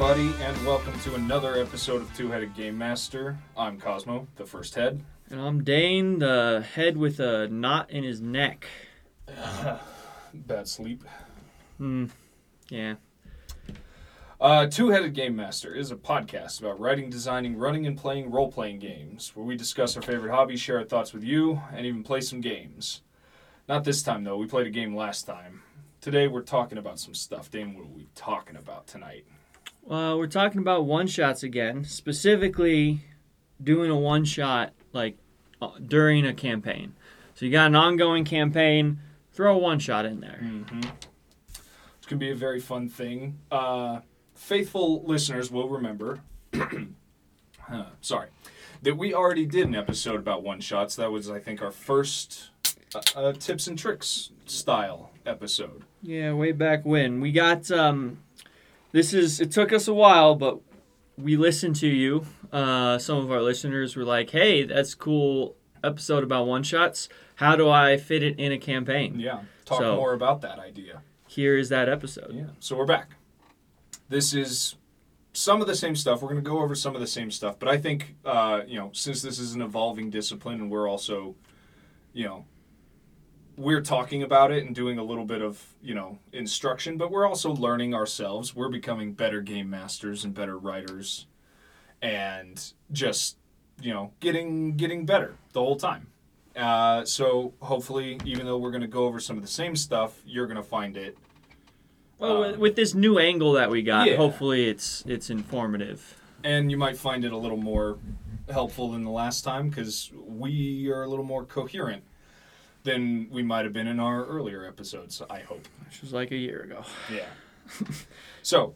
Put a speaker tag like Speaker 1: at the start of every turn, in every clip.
Speaker 1: everybody, and welcome to another episode of Two Headed Game Master. I'm Cosmo, the first head.
Speaker 2: And I'm Dane, the head with a knot in his neck.
Speaker 1: Bad sleep.
Speaker 2: Hmm. Yeah.
Speaker 1: Uh, Two Headed Game Master is a podcast about writing, designing, running, and playing role playing games, where we discuss our favorite hobbies, share our thoughts with you, and even play some games. Not this time, though. We played a game last time. Today, we're talking about some stuff. Dane, what are we talking about tonight?
Speaker 2: Uh, we're talking about one shots again, specifically doing a one shot like uh, during a campaign. So you got an ongoing campaign, throw a one shot in there.
Speaker 1: Mm-hmm. It's to be a very fun thing. Uh, faithful listeners will remember, uh, sorry, that we already did an episode about one shots. That was, I think, our first uh, uh, tips and tricks style episode.
Speaker 2: Yeah, way back when we got um, this is it took us a while, but we listened to you. Uh, some of our listeners were like, "Hey, that's cool episode about one shots. How do I fit it in a campaign?"
Speaker 1: Yeah, talk
Speaker 2: So-
Speaker 1: more about that idea.
Speaker 2: Here is that episode.
Speaker 1: Yeah, so we're back. This is some of the same stuff. We're going to go over some of the same stuff, but I think uh, you know, since this is an evolving discipline, and we're also, you know, we're talking about it and doing a little bit of you know instruction, but we're also learning ourselves. We're becoming better game masters and better writers, and just you know getting getting better the whole time. Uh, so hopefully, even though we're going to go over some of the same stuff, you're going to find it
Speaker 2: Well,
Speaker 1: Um,
Speaker 2: with, this new angle that we got,
Speaker 1: yeah.
Speaker 2: hopefully it's it's informative.
Speaker 1: and you might find it a little more helpful than the last time because we are a little more coherent than we might have been in our earlier episodes. I hope.
Speaker 2: Which was like a year ago.
Speaker 1: Yeah. so,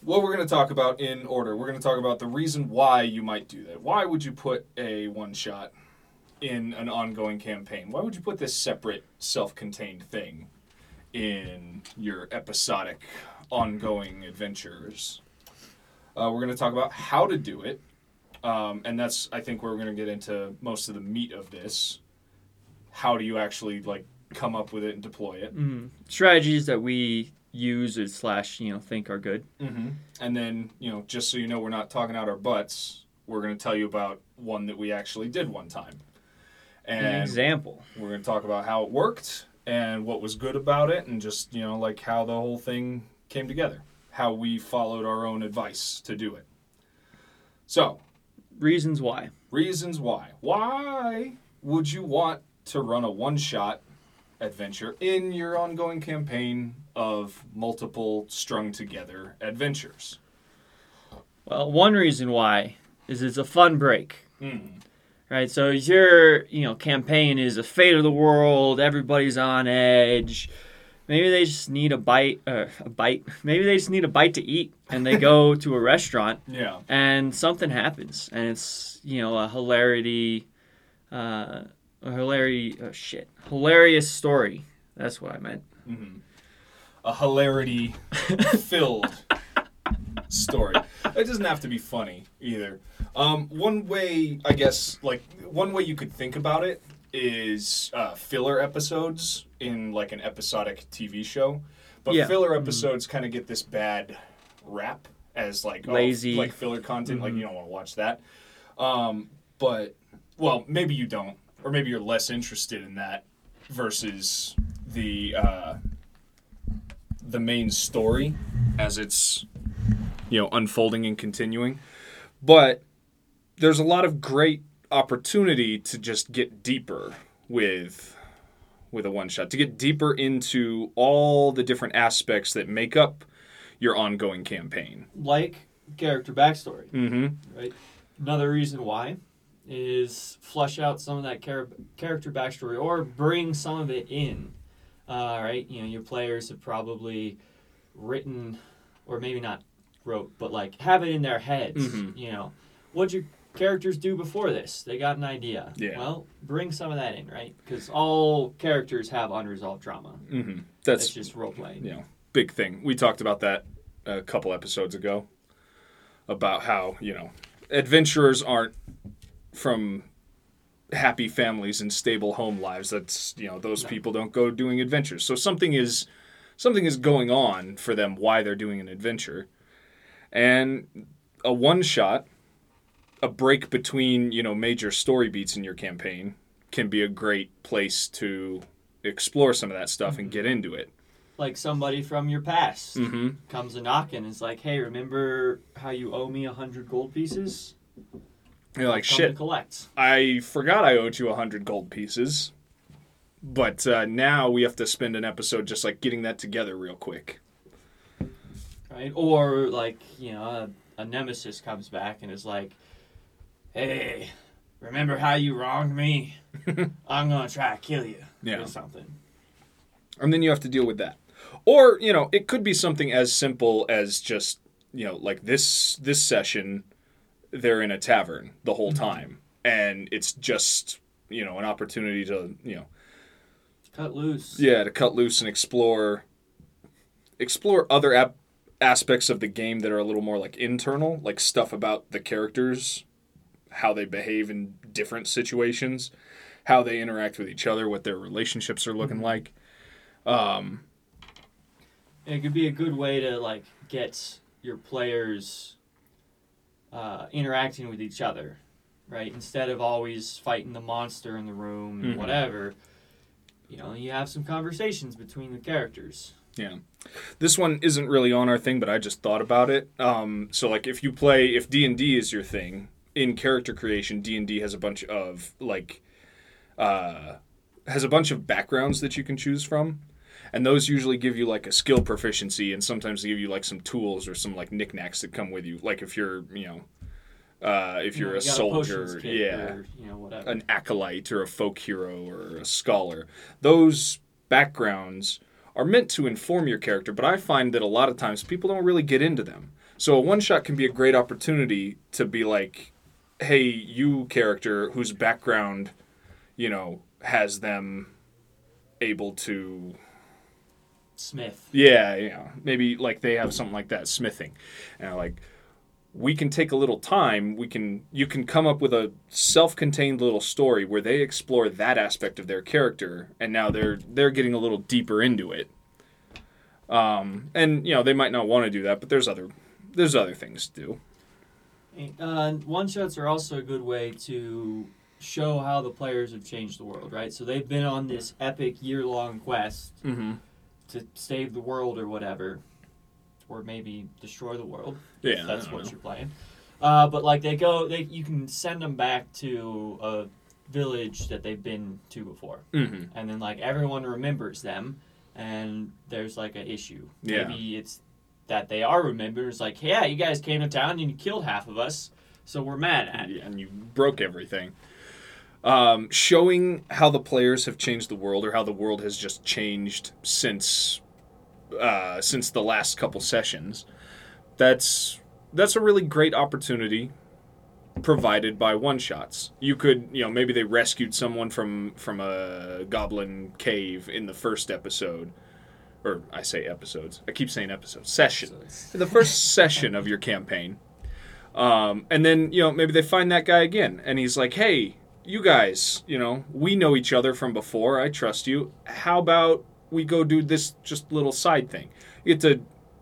Speaker 1: what we're going to talk about in order, we're going to talk about the reason why you might do that. Why would you put a one shot in an ongoing campaign? Why would you put this separate, self contained thing in your episodic, ongoing adventures? Uh, we're going to talk about how to do it. Um, and that's, I think, where we're going to get into most of the meat of this. How do you actually like come up with it and deploy it?
Speaker 2: Mm. Strategies that we use or slash you know think are good.
Speaker 1: Mm-hmm. And then, you know, just so you know, we're not talking out our butts. We're going to tell you about one that we actually did one time.
Speaker 2: An
Speaker 1: And
Speaker 2: example.
Speaker 1: we're going to talk about how it worked and what was good about it and just, you know, like how the whole thing came together, how we followed our own advice to do it. So,
Speaker 2: Reasons why.
Speaker 1: reasons why. Why would you want to run a one shot adventure in your ongoing campaign of multiple strung together adventures?
Speaker 2: Well, one reason why is it's a fun break.
Speaker 1: Mm.
Speaker 2: Right, so your you know campaign is a fate of the world. Everybody's on edge. Maybe they just need a bite, uh, a bite. Maybe they just need a bite to eat, and they go to a restaurant,
Speaker 1: Yeah.
Speaker 2: and something happens, and it's you know a hilarity, uh, a hilarity, oh shit, hilarious story. That's what I meant.
Speaker 1: hmm A hilarity filled story. It doesn't have to be funny either. Um, one way, I guess, like one way you could think about it is uh, filler episodes in like an episodic TV show. But
Speaker 2: Yeah.
Speaker 1: filler episodes kind of get this bad rap as like oh,
Speaker 2: Lazy.
Speaker 1: like filler content. Like you don't want to watch that. Um, but well, maybe you don't, or maybe you're less interested in that versus the uh, the main story as it's you know unfolding and continuing. But there's a lot of great opportunity to just get deeper with with a one shot to get deeper into all the different aspects that make up your ongoing campaign.
Speaker 2: Like character backstory.
Speaker 1: Mm-hmm.
Speaker 2: right? Another reason why is flush out some of that char- character backstory or bring some of it in. Uh, right? You know, your players have probably written, or maybe not wrote, but like have it in their heads.
Speaker 1: Mhm.
Speaker 2: You know, what'd your characters do before this? They got an idea.
Speaker 1: Yeah.
Speaker 2: Well, bring some of that in, right? Because all characters have unresolved trauma.
Speaker 1: Mm-hmm.
Speaker 2: That's
Speaker 1: That's
Speaker 2: just role playing.
Speaker 1: you know big thing. We talked about that a couple episodes ago about how you know adventurers aren't from happy families and stable home lives. That's you know those
Speaker 2: No.
Speaker 1: people don't go doing adventures. So something is something is going on for them why they're doing an adventure. And a one shot, a break between, you know, major story beats in your campaign can be a great place to explore some of that stuff and get into it.
Speaker 2: Like somebody from your past
Speaker 1: Mm-hmm.
Speaker 2: comes a knocking and is like, "Hey, remember how you owe me a hundred gold pieces?"
Speaker 1: You're like, shit,
Speaker 2: collect.
Speaker 1: I forgot I owed you a hundred gold pieces. But uh, now we have to spend an episode just like getting that together real quick.
Speaker 2: right? Or like you know, a, a nemesis comes back and is like, "Hey, remember how you wronged me? I'm gonna try to kill you."
Speaker 1: Yeah.
Speaker 2: Or something.
Speaker 1: and then you have to deal with that or you know it could be something as simple as just you know like this this session they're in a tavern the whole time. And it's just you know an opportunity to you know
Speaker 2: Cut loose.
Speaker 1: yeah to cut loose and explore explore other ap- aspects of the game that are a little more like internal like stuff about the characters how they behave in different situations how they interact with each other what their relationships are looking like. Um
Speaker 2: It could be a good way to like get your players uh, interacting with each other, right? Instead of always fighting the monster in the room and
Speaker 1: Mhm.
Speaker 2: whatever, you know, you have some conversations between the characters.
Speaker 1: Yeah. This one isn't really on our thing, but I just thought about it. Um, so like if you play if D&D is your thing, in character creation D&D has a bunch of like uh has a bunch of backgrounds that you can choose from. And those usually give you like a skill proficiency and sometimes they give you like some tools or some like knickknacks that come with you. Like if you're, you know, uh, if
Speaker 2: You
Speaker 1: you're
Speaker 2: know,
Speaker 1: a
Speaker 2: you
Speaker 1: soldier,
Speaker 2: kit
Speaker 1: yeah
Speaker 2: or, you know, whatever.
Speaker 1: an acolyte or a folk hero or a scholar. Those backgrounds are meant to inform your character, but I find that a lot of times people don't really get into them. So a one shot can be a great opportunity to be like, hey, you character whose background, you know, has them able to
Speaker 2: Smith.
Speaker 1: yeah, know, maybe like they have something like that, smithing, and like we can take a little time. We can you can come up with a self-contained little story where they explore that aspect of their character, and now they're they're getting a little deeper into it. Um, and you know they might not want to do that, but there's other there's other things to do.
Speaker 2: Uh, one shots are also a good way to show how the players have changed the world, right? So they've been on this epic year long quest
Speaker 1: Mm-hmm.
Speaker 2: To save the world or whatever, or maybe destroy the world.
Speaker 1: Yeah,
Speaker 2: if that's what
Speaker 1: know.
Speaker 2: you're playing. Uh, but like they go, they you can send them back to a village that they've been to before,
Speaker 1: Mm-hmm.
Speaker 2: and then like everyone remembers them, and there's like an issue.
Speaker 1: Yeah.
Speaker 2: Maybe it's that they are remembered. It's like, yeah, you guys came to town and you killed half of us, so we're mad at you.
Speaker 1: Yeah, and you broke everything. Um, showing how the players have changed the world, or how the world has just changed since uh, since the last couple sessions. That's that's a really great opportunity provided by one shots. You could, you know, maybe they rescued someone from from a goblin cave in the first episode, or I say episodes. I keep saying episodes. Session
Speaker 2: So it's-
Speaker 1: the first session of your campaign. Um, and then, you know, maybe they find that guy again and he's like, hey, you guys, you know, we know each other from before. I trust you. How about we go do this just little side thing? You get to,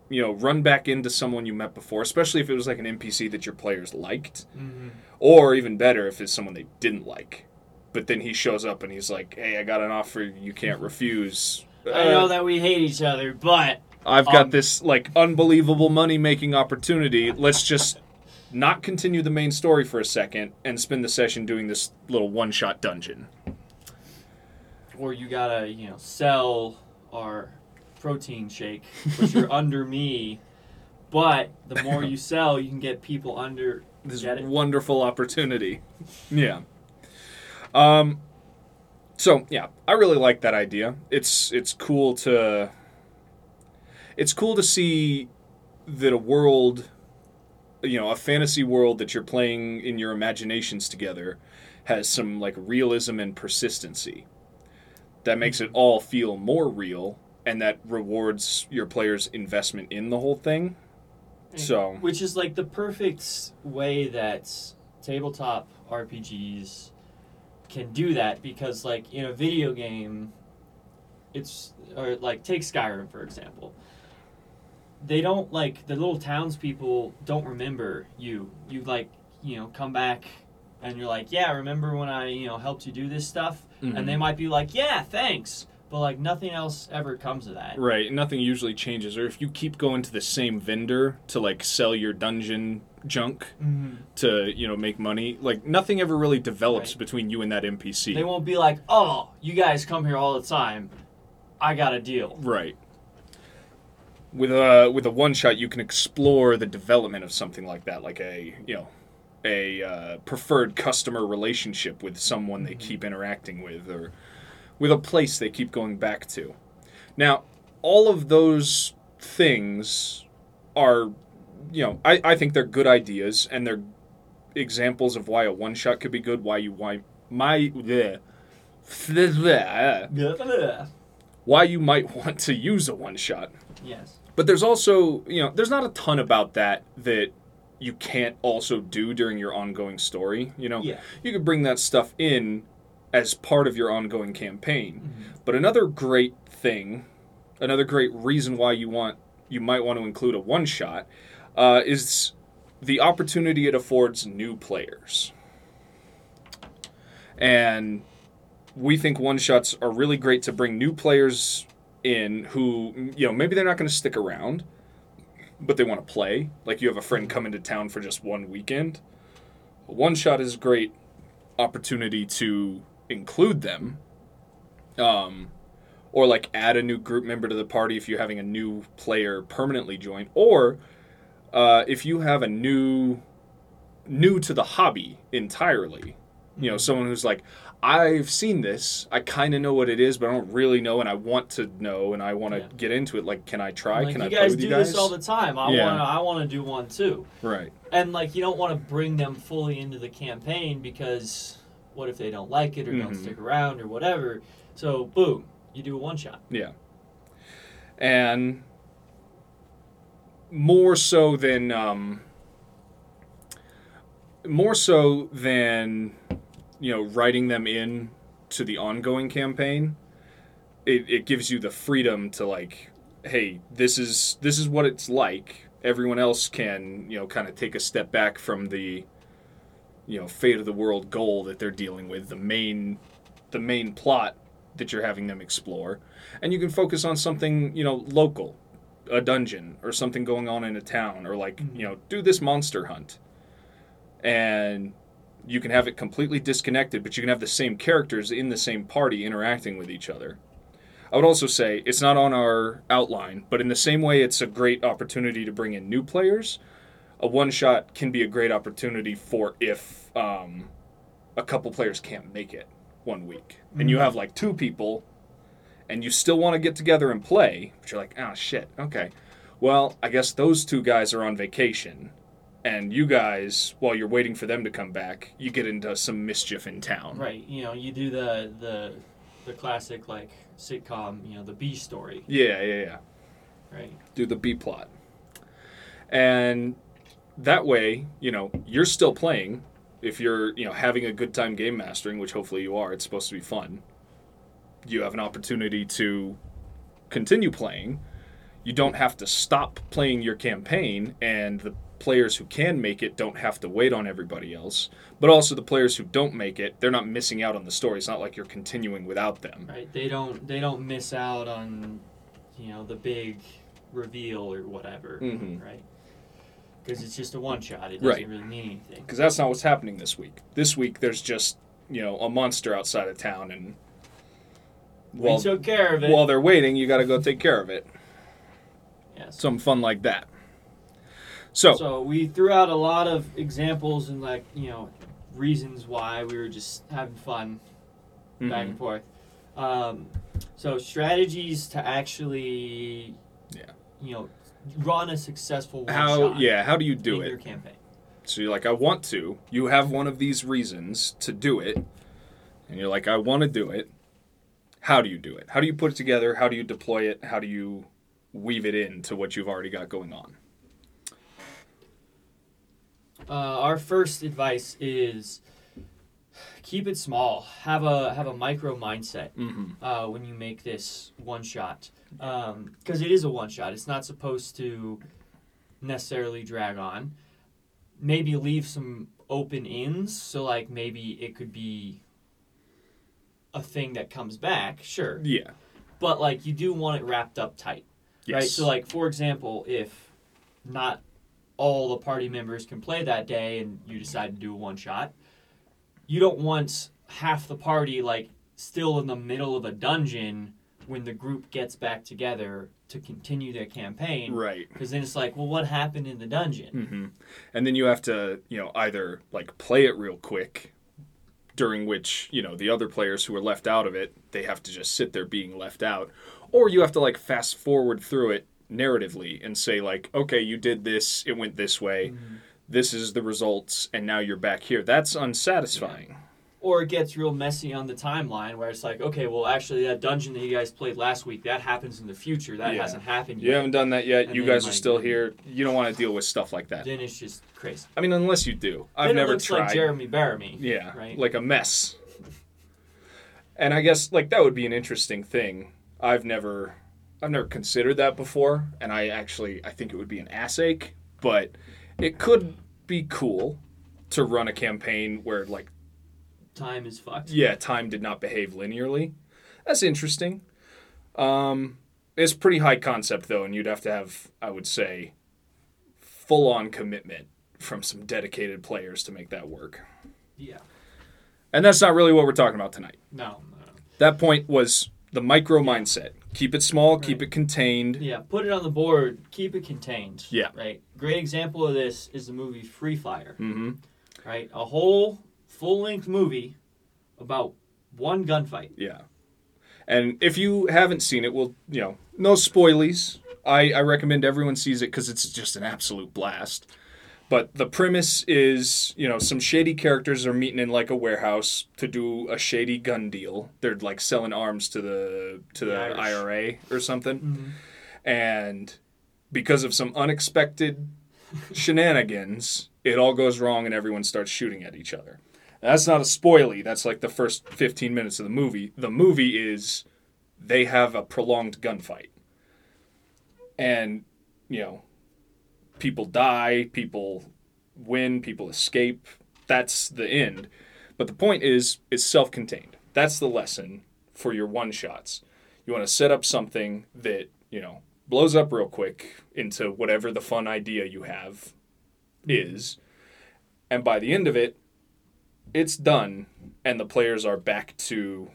Speaker 1: you know, run back into someone you met before, especially if it was like an NPC that your players liked.
Speaker 2: Mhm.
Speaker 1: Or even better, if it's someone they didn't like. But then he shows up and he's like, hey, I got an offer you can't refuse.
Speaker 2: I know that we hate each other, but
Speaker 1: I've got
Speaker 2: Um,
Speaker 1: this like unbelievable money making opportunity. Let's just not continue the main story for a second and spend the session doing this little one shot dungeon.
Speaker 2: or you gotta, you know, sell our protein shake, but you're under me. But the more you sell, you can get people under.
Speaker 1: This
Speaker 2: Get it?
Speaker 1: wonderful opportunity. Yeah. Um so yeah, I really like that idea. It's it's cool to it's cool to see that a world you know, a fantasy world that you're playing in your imaginations together has some like realism and persistency. That makes it all feel more real and that rewards your players' investment in the whole thing. So
Speaker 2: Which is like the perfect way that tabletop RPGs can do that because, like, in a video game, it's or like take Skyrim for example. They don't like the little townspeople don't remember you. You like you know come back and you're like yeah remember when I you know helped you do this stuff
Speaker 1: Mhm.
Speaker 2: and they might be like yeah thanks but like nothing else ever comes of that.
Speaker 1: Right, nothing usually changes. Or if you keep going to the same vendor to like sell your dungeon junk
Speaker 2: Mm-hmm.
Speaker 1: to you know make money, like nothing ever really develops
Speaker 2: Right.
Speaker 1: between you and that NPC.
Speaker 2: They won't be like oh you guys come here all the time. I got a deal.
Speaker 1: Right. With a with a one shot, you can explore the development of something like that, like a you know, a uh, preferred customer relationship with someone they keep interacting with, or with a place they keep going back to. Now, all of those things are, you know, I, I think they're good ideas and they're examples of why a one shot could be good. Why you why my bleh, why you might want to use a one shot.
Speaker 2: Yes.
Speaker 1: But there's also, you know, there's not a ton about that that you can't also do during your ongoing story. You know,
Speaker 2: Yeah.
Speaker 1: you could bring that stuff in as part of your ongoing campaign. But another great thing, another great reason why you want you might want to include a one shot, uh, is the opportunity it affords new players. And we think one shots are really great to bring new players in who you know maybe they're not going to stick around but they want to play. Like you have a friend come into town for just one weekend. A one shot is a great opportunity to include them um, or like add a new group member to the party if you're having a new player permanently join or uh, if you have a new new to the hobby entirely. You know someone who's like i've seen this i kind of know what it is but i don't really know and i want to know and i want to
Speaker 2: Yeah.
Speaker 1: get into it like can i try
Speaker 2: like
Speaker 1: can i play with
Speaker 2: do
Speaker 1: you guys
Speaker 2: this all the time. I
Speaker 1: Yeah.
Speaker 2: wanna I wanna do one too.
Speaker 1: right
Speaker 2: And like you don't want to bring them fully into the campaign because what if they don't like it or don't
Speaker 1: Mhm.
Speaker 2: stick around or whatever? So boom, you do a one shot.
Speaker 1: Yeah. And more so than um, more so than you know writing them in to the ongoing campaign it, it gives you the freedom to like hey this is this is what it's like. Everyone else can you know kind of take a step back from the you know fate of the world goal that they're dealing with the main the main plot that you're having them explore. And you can focus on something you know local a dungeon or something going on in a town or like mm-hmm. you know do this monster hunt. And you can have it completely disconnected but you can have the same characters in the same party interacting with each other i would also say it's not on our outline but in the same way it's a great opportunity to bring in new players a one shot can be a great opportunity for if um, a couple players can't make it one week and you
Speaker 2: Mhm.
Speaker 1: have like two people and you still want to get together and play, but you're like, oh shit, okay. Well, I guess those two guys are on vacation, and you guys, while you're waiting for them to come back, you get into some mischief in town.
Speaker 2: Right. You know, you do the the the classic like sitcom, you know, the B story,
Speaker 1: Yeah, yeah, yeah.
Speaker 2: right?
Speaker 1: Do the B plot. And that way, you know, you're still playing. If you're, you know, having a good time game mastering, which hopefully you are, it's supposed to be fun. You have an opportunity to continue playing. You don't have to stop playing your campaign, and the players who can make it don't have to wait on everybody else. But also, the players who don't make it, they're not missing out on the story. It's not like you're continuing without them.
Speaker 2: Right. They don't they don't miss out on, you know, the big reveal or whatever,
Speaker 1: Mhm.
Speaker 2: right? Because it's just a one shot. It doesn't
Speaker 1: Right.
Speaker 2: really mean anything.
Speaker 1: because that's not what's happening this week. This week, there's just you know a monster outside of town, and while,
Speaker 2: we took care of it.
Speaker 1: while they're waiting, you got to go take care of it.
Speaker 2: yes.
Speaker 1: Something fun like that. So,
Speaker 2: So we threw out a lot of examples and like you know reasons why we were just having fun back
Speaker 1: mhm.
Speaker 2: and forth. Um, so strategies to actually,
Speaker 1: Yeah.
Speaker 2: you know, run a successful
Speaker 1: how yeah, how do you do it?
Speaker 2: your campaign.
Speaker 1: So you're like, I want to. You have one of these reasons to do it, and you're like, I want to do it. How do you do it? How do you put it together? How do you deploy it? How do you weave it into what you've already got going on?
Speaker 2: Uh, our first advice is keep it small. Have a have a micro mindset
Speaker 1: Mm-hmm.
Speaker 2: uh, when you make this one shot, because it is a one shot. It's not supposed to necessarily drag on. Maybe leave some open ends, so like maybe it could be a thing that comes back. Sure,
Speaker 1: Yeah.
Speaker 2: but like you do want it wrapped up tight.
Speaker 1: Yes.
Speaker 2: Right. So, like for example, if not all the party members can play that day, and you decide to do a one shot, you don't want half the party like still in the middle of a dungeon when the group gets back together to continue their campaign.
Speaker 1: right.
Speaker 2: Because then it's like, well, what happened in the dungeon?
Speaker 1: Mm-hmm. And then you have to, you know, either like play it real quick, during which you know the other players who are left out of it, they have to just sit there being left out, or you have to like fast forward through it narratively and say like, okay, you did this, it went this way, mm-hmm. this is the results, and now you're back here. That's unsatisfying.
Speaker 2: Or it gets real messy on the timeline where it's like, okay, well, actually, that dungeon that you guys played last week, that happens in the future. That
Speaker 1: Yeah.
Speaker 2: hasn't happened
Speaker 1: You
Speaker 2: yet.
Speaker 1: You haven't done that yet.
Speaker 2: And
Speaker 1: you
Speaker 2: then,
Speaker 1: guys are still here. You don't want to deal with stuff like that.
Speaker 2: Then it's just crazy.
Speaker 1: I mean, unless you do. I've
Speaker 2: then
Speaker 1: never
Speaker 2: it looks
Speaker 1: tried.
Speaker 2: like Jeremy Bearimy.
Speaker 1: Yeah,
Speaker 2: Right.
Speaker 1: like a mess. And I guess like that would be an interesting thing. I've never I've never considered that before, and I actually I think it would be an ass ache, but it could be cool to run a campaign where like
Speaker 2: Time is fucked.
Speaker 1: yeah, time did not behave linearly. That's interesting. Um it's pretty high concept though, and you'd have to have, I would say, full on commitment from some dedicated players to make that work.
Speaker 2: Yeah.
Speaker 1: And that's not really what we're talking about tonight.
Speaker 2: No. no.
Speaker 1: That point was the micro mindset. Keep it small, keep it contained.
Speaker 2: Yeah, put it on the board. Keep it contained.
Speaker 1: Yeah.
Speaker 2: Right. Great example of this is the movie Free Fire.
Speaker 1: hmm
Speaker 2: Right. A whole full length movie about one gunfight.
Speaker 1: Yeah. And if you haven't seen it, well, you know, no spoilies. I, I recommend everyone sees it because it's just an absolute blast. But the premise is, you know, some shady characters are meeting in like a warehouse to do a shady gun deal. They're like selling arms to the to the,
Speaker 2: The
Speaker 1: IRA or something.
Speaker 2: Mm-hmm.
Speaker 1: And because of some unexpected shenanigans, it all goes wrong and everyone starts shooting at each other. That's not a spoilie. That's like the first 15 minutes of the movie. The movie is they have a prolonged gunfight. And, you know, people die, people win, people escape. That's the end. But the point is, it's self contained. That's the lesson for your one shots. You want to set up something that, you know, blows up real quick into whatever the fun idea you have is. And by the end of it, it's done and the players are back to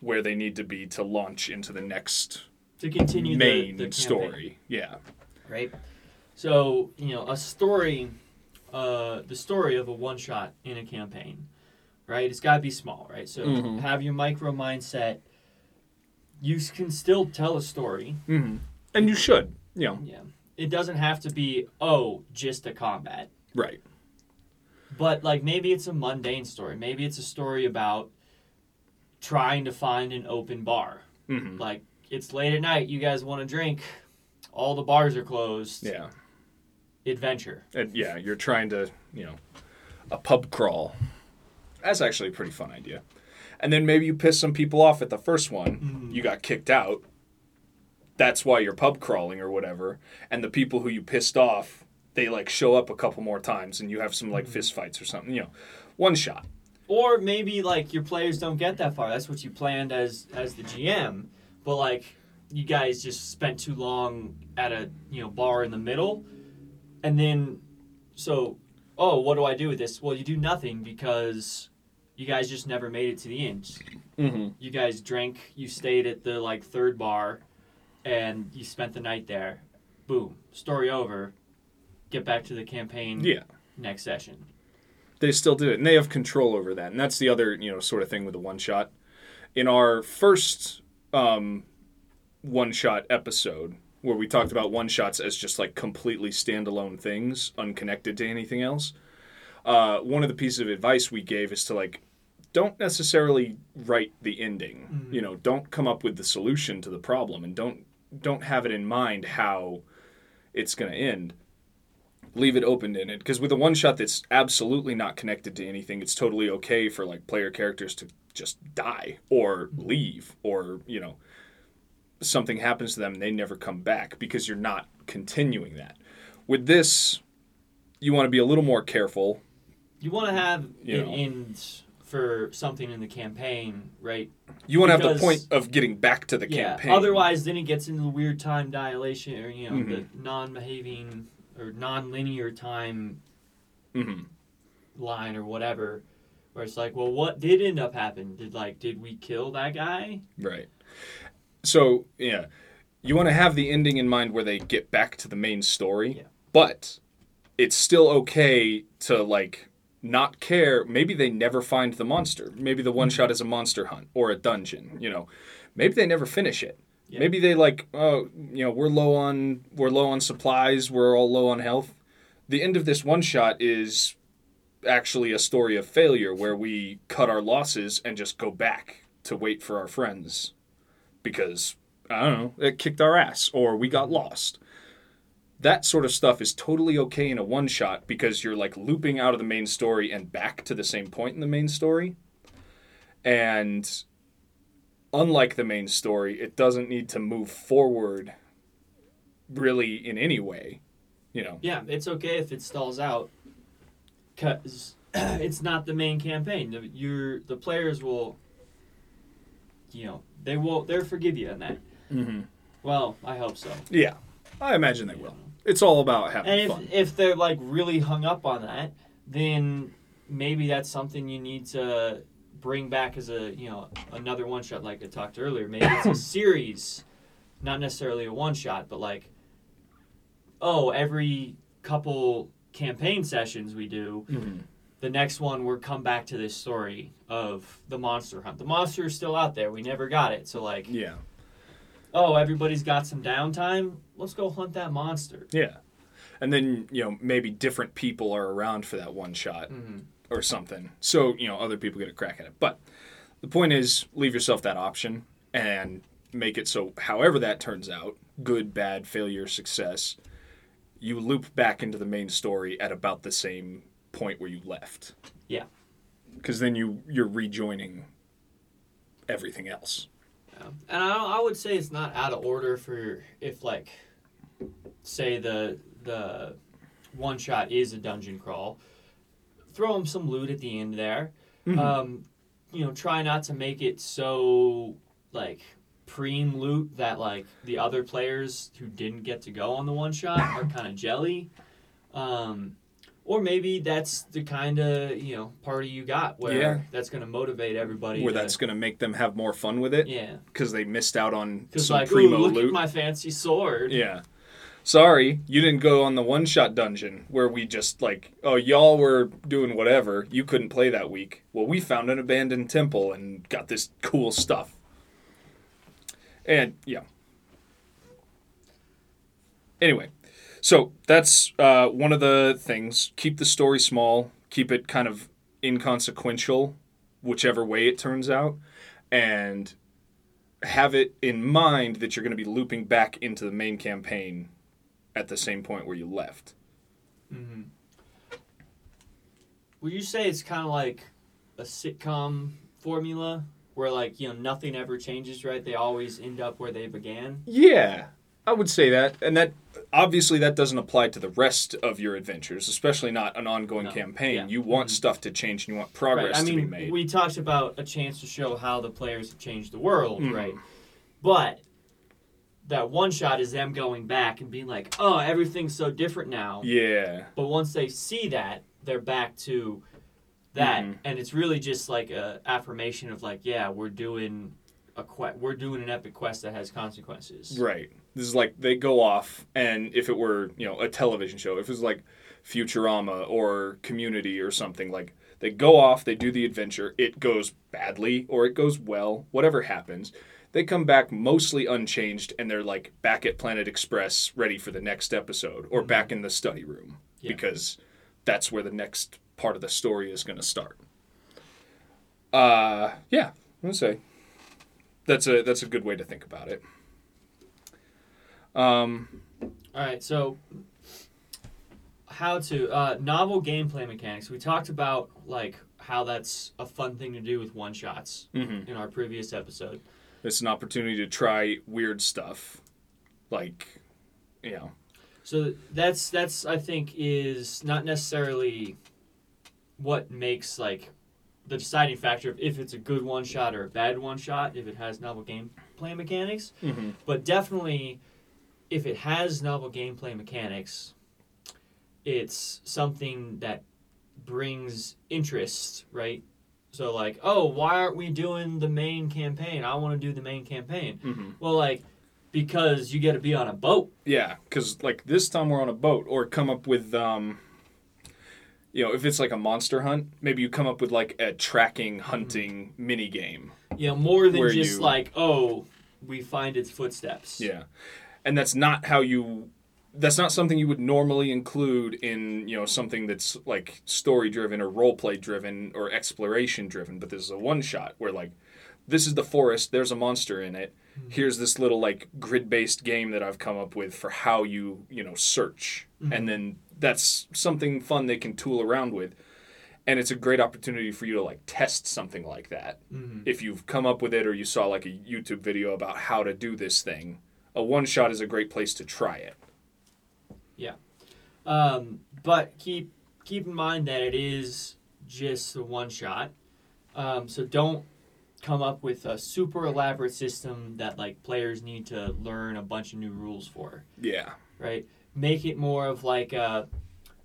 Speaker 1: where they need to be to launch into the next
Speaker 2: To continue the-
Speaker 1: main
Speaker 2: the, campaign,
Speaker 1: story. Yeah.
Speaker 2: Right. So you know a story, uh, the story of a one shot in a campaign, right? It's got to be small, right? So
Speaker 1: Mhm.
Speaker 2: have your micro mindset. You can still tell a story.
Speaker 1: Mm-hmm. And you should, Yeah.
Speaker 2: Yeah. It doesn't have to be oh just a combat.
Speaker 1: right.
Speaker 2: But like maybe it's a mundane story. Maybe it's a story about trying to find an open bar.
Speaker 1: Mm-hmm.
Speaker 2: Like it's late at night, you guys want to drink, all the bars are closed.
Speaker 1: Yeah.
Speaker 2: Adventure.
Speaker 1: And yeah, you're trying to, you know, a pub crawl. That's actually a pretty fun idea. And then maybe you piss some people off at the first one. Mm-hmm. You got kicked out. That's why you're pub crawling or whatever. And the people who you pissed off, they like show up a couple more times and you have some like mm-hmm. fist fights or something, you know. One shot.
Speaker 2: Or maybe like your players don't get that far. That's what you planned as as the GM. But like you guys just spent too long at a you know bar in the middle, and then so oh what do I do with this? Well you do nothing because you guys just never made it to the end.
Speaker 1: Mm-hmm.
Speaker 2: You guys drank. You stayed at the like third bar, and you spent the night there. Boom. Story over. Get back to the campaign
Speaker 1: Yeah.
Speaker 2: next session.
Speaker 1: they still do it and they have control over that and that's the other you know sort of thing with the one shot in our first um, one shot episode where we talked about one shots as just like completely standalone things unconnected to anything else. Uh, one of the pieces of advice we gave is to like don't necessarily write the ending. You know don't come up with the solution to the problem and don't don't have it in mind how it's going to end. Leave it open in it because with a one shot that's absolutely not connected to anything, it's totally okay for like player characters to just die or leave or you know something happens to them and they never come back because you're not continuing that. With this, you want to be a little more careful.
Speaker 2: You want to have
Speaker 1: You know.
Speaker 2: in for something in the campaign, right?
Speaker 1: You want to have the point of getting back to the
Speaker 2: yeah.
Speaker 1: campaign.
Speaker 2: Otherwise, then it gets into the weird time dilation, or you know,
Speaker 1: Mhm.
Speaker 2: the non-behaving or non-linear time
Speaker 1: hmm
Speaker 2: line or whatever, where it's like, well, what did end up happening? Did like, did we kill that guy?
Speaker 1: Right. So, yeah, you want to have the ending in mind where they get back to the main story,
Speaker 2: Yeah.
Speaker 1: but it's still okay to like not care. Maybe they never find the monster. Maybe the one mm-hmm. shot is a monster hunt or a dungeon, you know. Maybe they never finish it.
Speaker 2: Yeah.
Speaker 1: Maybe they like, oh, you know, we're low on we're low on supplies, we're all low on health. The end of this one shot is actually a story of failure where we cut our losses and just go back to wait for our friends because I don't know, it kicked our ass or we got lost. That sort of stuff is totally okay in a one shot because you're like looping out of the main story and back to the same point in the main story. And unlike the main story, it doesn't need to move forward really in any way. You know.
Speaker 2: Yeah, it's okay if it stalls out, because it's not the main campaign. The, your the players will, you know, they will they'll forgive you on that.
Speaker 1: Mm-hmm.
Speaker 2: Well, I hope so.
Speaker 1: Yeah. I imagine they will. It's all about having
Speaker 2: And if
Speaker 1: fun.
Speaker 2: if they're like really hung up on that, then maybe that's something you need to bring back as a you know another one shot like I talked earlier. Maybe it's a series, not necessarily a one shot, but like oh every couple campaign sessions we do,
Speaker 1: Mhm.
Speaker 2: The next one we're come back to this story of the monster hunt. The monster is still out there. We never got it. So like
Speaker 1: Yeah.
Speaker 2: oh everybody's got some downtime. Let's go hunt that monster.
Speaker 1: Yeah. And then, you know, maybe different people are around for that one shot
Speaker 2: Mhm.
Speaker 1: or something. So, you know, other people get a crack at it. But the point is, leave yourself that option and make it so, however that turns out good, bad, failure, success you loop back into the main story at about the same point where you left.
Speaker 2: Yeah.
Speaker 1: Because then you, you're rejoining everything else.
Speaker 2: Yeah. And I, I would say it's not out of order for if like say the the one shot is a dungeon crawl throw them some loot at the end there
Speaker 1: Mhm.
Speaker 2: um, you know try not to make it so like preem loot that like the other players who didn't get to go on the one shot are kind of jelly um, or maybe that's the kind of you know party you got where
Speaker 1: Yeah.
Speaker 2: that's going to motivate everybody
Speaker 1: Where
Speaker 2: to-
Speaker 1: that's going to make them have more fun with it
Speaker 2: yeah
Speaker 1: because they missed out on some
Speaker 2: like,
Speaker 1: primo
Speaker 2: look
Speaker 1: loot.
Speaker 2: at my fancy sword.
Speaker 1: Yeah. Sorry, you didn't go on the one shot dungeon where we just like, oh, y'all were doing whatever. You couldn't play that week. Well, we found an abandoned temple and got this cool stuff. And yeah. Anyway, so that's uh, one of the things. Keep the story small, keep it kind of inconsequential, whichever way it turns out. And have it in mind that you're going to be looping back into the main campaign at the same point where you left.
Speaker 2: Mm-hmm. Would you say it's kind of like a sitcom formula where like you know nothing ever changes, right? They always end up where they began.
Speaker 1: Yeah, I would say that. And that obviously that doesn't apply to the rest of your adventures, especially not an ongoing
Speaker 2: No.
Speaker 1: campaign.
Speaker 2: Yeah.
Speaker 1: You want
Speaker 2: Mhm.
Speaker 1: stuff to change and you want progress
Speaker 2: right. I
Speaker 1: to be made.
Speaker 2: we talked about a chance to show how the players have changed the world,
Speaker 1: Mhm.
Speaker 2: right? But that one shot is them going back and being like, "Oh, everything's so different now."
Speaker 1: yeah.
Speaker 2: But once they see that, they're back to that,
Speaker 1: Mhm.
Speaker 2: and it's really just like a affirmation of like, yeah, we're doing a que- we're doing an epic quest that has consequences.
Speaker 1: Right. This is like they go off, and if it were, you know, a television show, if it was like Futurama or Community or something, like they go off, they do the adventure, it goes badly or it goes well, whatever happens. They come back mostly unchanged, and they're like back at Planet Express, ready for the next episode, or back in the study room
Speaker 2: Yeah.
Speaker 1: because that's where the next part of the story is going to start. Uh, yeah, I'm gonna say that's a that's a good way to think about it. Um,
Speaker 2: All right, so how to uh, novel gameplay mechanics. We talked about like how that's a fun thing to do with one shots
Speaker 1: Mm-hmm.
Speaker 2: in our previous episode.
Speaker 1: It's an opportunity to try weird stuff, like, you know,
Speaker 2: So that's that's I think is not necessarily what makes like the deciding factor of if it's a good one shot or a bad one shot if it has novel gameplay mechanics,
Speaker 1: mm-hmm.
Speaker 2: but definitely if it has novel gameplay mechanics, it's something that brings interest, right? So like, oh, why aren't we doing the main campaign? I want to do the main campaign.
Speaker 1: Mm-hmm.
Speaker 2: Well, like because you get to be on a boat.
Speaker 1: Yeah, because like this time we're on a boat, or come up with, um, you know, if it's like a monster hunt, maybe you come up with like a tracking hunting mini game.
Speaker 2: Yeah, more than just
Speaker 1: you-
Speaker 2: like, oh, we find its footsteps.
Speaker 1: Yeah, and that's not how you. That's not something you would normally include in you know something that's like story driven or role play driven or exploration driven. But this is a one shot where like this is the forest. There's a monster in it. Here's this little like grid based game that I've come up with for how you you know search, and then that's something fun they can tool around with. And it's a great opportunity for you to like test something like that
Speaker 2: Mhm.
Speaker 1: if you've come up with it or you saw like a YouTube video about how to do this thing, a one shot is a great place to try it.
Speaker 2: Yeah, um, but keep keep in mind that it is just a one shot. Um, so don't come up with a super elaborate system that like players need to learn a bunch of new rules for.
Speaker 1: Yeah.
Speaker 2: right? Make it more of like a,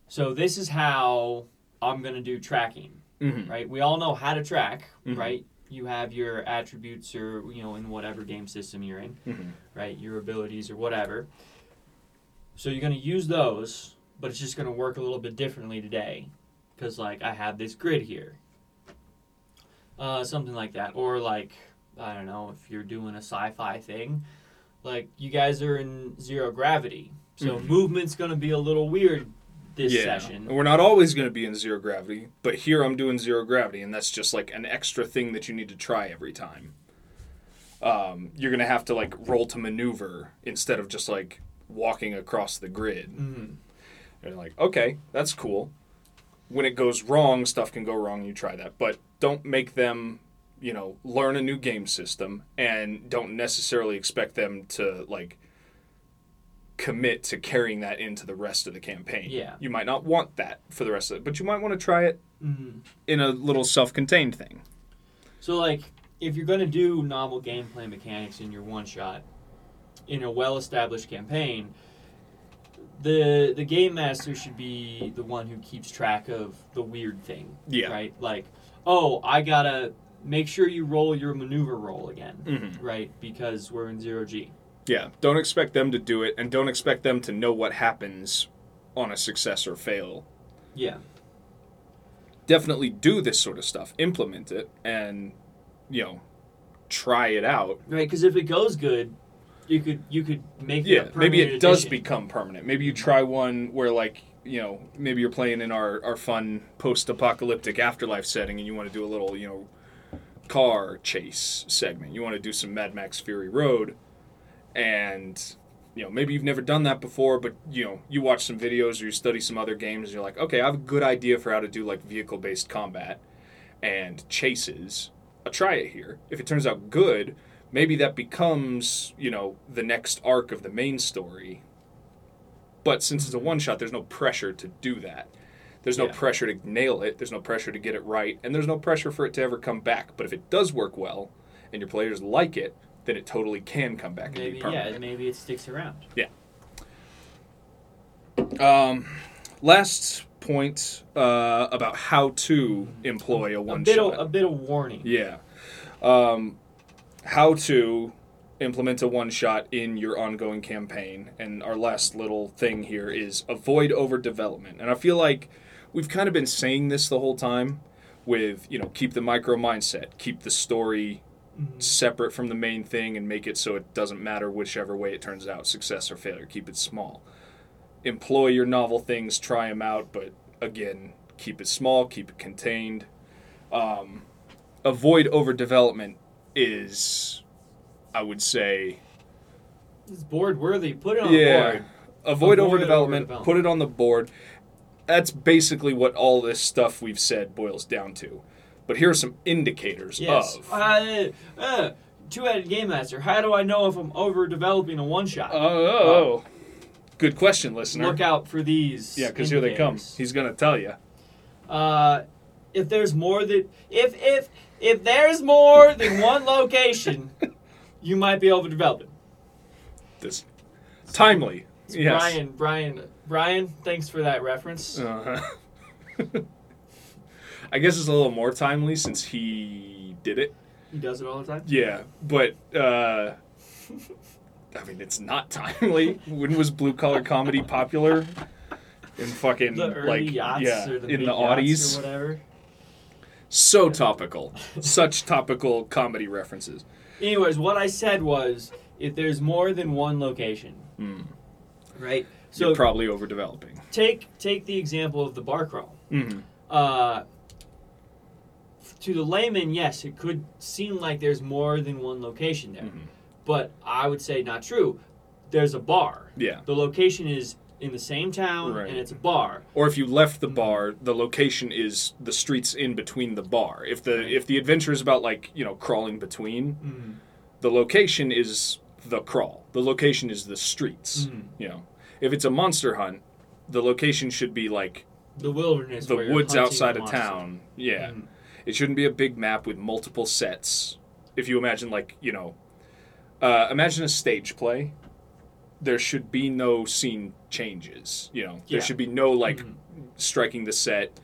Speaker 2: so this is how I'm gonna do tracking,
Speaker 1: Mm-hmm.
Speaker 2: right? We all know how to track,
Speaker 1: Mhm.
Speaker 2: right? You have your attributes or you know in whatever game system you're in,
Speaker 1: Mm-hmm.
Speaker 2: right? Your abilities or whatever. So you're gonna use those, but it's just gonna work a little bit differently today, because like I have this grid here. Uh, something like that, or like I don't know if you're doing a sci-fi thing, like you guys are in zero gravity, so
Speaker 1: Mhm.
Speaker 2: movement's gonna be a little weird this
Speaker 1: yeah.
Speaker 2: session.
Speaker 1: We're not always going to be in zero gravity, but here I'm doing zero gravity, and that's just like an extra thing that you need to try every time. Um, you're going to have to like roll to maneuver instead of just like walking across the grid.
Speaker 2: Mhm.
Speaker 1: And like, okay, that's cool. When it goes wrong, stuff can go wrong. You try that, but don't make them, you know, learn a new game system, and don't necessarily expect them to like commit to carrying that into the rest of the campaign.
Speaker 2: Yeah.
Speaker 1: you might not want that for the rest of it, but you might want to try it
Speaker 2: Mhm.
Speaker 1: in a little self-contained thing.
Speaker 2: So like if you're gonna do novel gameplay mechanics in your one shot in a well established campaign, the the game master should be the one who keeps track of the weird thing.
Speaker 1: Yeah.
Speaker 2: Right? Like, oh, I gotta make sure you roll your maneuver roll again.
Speaker 1: Mm-hmm.
Speaker 2: Right? Because we're in zero G.
Speaker 1: Yeah, don't expect them to do it, and don't expect them to know what happens on a success or fail.
Speaker 2: Yeah.
Speaker 1: definitely do this sort of stuff, implement it, and you know, try it out.
Speaker 2: Right, because if it goes good, you could you could make it
Speaker 1: Yeah,
Speaker 2: a
Speaker 1: maybe it
Speaker 2: permanent
Speaker 1: does become permanent. Maybe you try one where like you know maybe you're playing in our our fun post-apocalyptic afterlife setting, and you want to do a little you know car chase segment. You want to do some Mad Max Fury Road, and you know maybe you've never done that before, but you know you watch some videos or you study some other games, and you're like, okay, I have a good idea for how to do like vehicle-based combat and chases. I'll try it here. If it turns out good, maybe that becomes you know the next arc of the main story. But since it's a mm-hmm. one shot, there's no pressure to do that. There's no
Speaker 2: Yeah.
Speaker 1: pressure to nail it. There's no pressure to get it right, and there's no pressure for it to ever come back. But if it does work well, and your players like it, then it totally can come back and
Speaker 2: Maybe
Speaker 1: be
Speaker 2: yeah,
Speaker 1: permanent.
Speaker 2: maybe it sticks around. Yeah.
Speaker 1: Um, last point uh, about how to employ a
Speaker 2: A
Speaker 1: one
Speaker 2: bit
Speaker 1: shot.
Speaker 2: of a bit of warning.
Speaker 1: Yeah. Um, how to implement a one shot in your ongoing campaign. And our last little thing here is avoid overdevelopment. And I feel like we've kind of been saying this the whole time with, you know, keep the micro mindset, keep the story
Speaker 2: Mhm.
Speaker 1: separate from the main thing and make it so it doesn't matter whichever way it turns out, success or failure. Keep it small. Employ your novel things, try them out, but again, keep it small, keep it contained. Um, avoid overdevelopment is, I would say,
Speaker 2: It's board worthy. Put it on
Speaker 1: yeah.
Speaker 2: the board.
Speaker 1: Avoid,
Speaker 2: Avoid
Speaker 1: overdevelopment,
Speaker 2: overdevelopment.
Speaker 1: Put it on the board. that's basically what all this stuff we've said boils down to. But here are some indicators
Speaker 2: Yes.
Speaker 1: of.
Speaker 2: Uh, uh, two-headed game master. How do I know if I'm overdeveloping a one shot?
Speaker 1: Oh, good question, listener.
Speaker 2: Look out for these.
Speaker 1: yeah, because here they come. He's gonna tell you.
Speaker 2: Uh, if there's more than if if if there's more than one location, you might be overdeveloping.
Speaker 1: This timely. Yes.
Speaker 2: Brian, Brian, Brian. Thanks for that reference.
Speaker 1: Uh-huh. I guess it's a little more timely since he did it.
Speaker 2: He does it all the time.
Speaker 1: Yeah, but uh, I mean, it's not timely. When was blue collar comedy popular? In fucking like yeah,
Speaker 2: or the
Speaker 1: in the Audis.
Speaker 2: whatever.
Speaker 1: So topical, such topical comedy references.
Speaker 2: Anyways, what I said was if there's more than one location,
Speaker 1: Mm.
Speaker 2: right?
Speaker 1: So
Speaker 2: So
Speaker 1: probably overdeveloping.
Speaker 2: take take the example of the bar crawl.
Speaker 1: Mm-hmm.
Speaker 2: Uh, to the layman, yes, it could seem like there's more than one location there,
Speaker 1: Mhm.
Speaker 2: but I would say not true. There's a bar.
Speaker 1: Yeah.
Speaker 2: The location is in the same town,
Speaker 1: Right.
Speaker 2: and it's a bar.
Speaker 1: Or if you left
Speaker 2: Mm-hmm.
Speaker 1: the bar, the location is the streets in between the bar. If the if the adventure is about like you know crawling between,
Speaker 2: Mm.
Speaker 1: the location is the crawl. The location is the streets.
Speaker 2: Mhm.
Speaker 1: You know, if it's a monster hunt, the location should be like
Speaker 2: The wilderness.
Speaker 1: the woods outside of town. Yeah,
Speaker 2: Mhm.
Speaker 1: It shouldn't be a big map with multiple sets. If you imagine like you know, uh, imagine a stage play. There should be no scene changes. You know, there
Speaker 2: Yeah.
Speaker 1: should be no like
Speaker 2: Mhm.
Speaker 1: striking the set.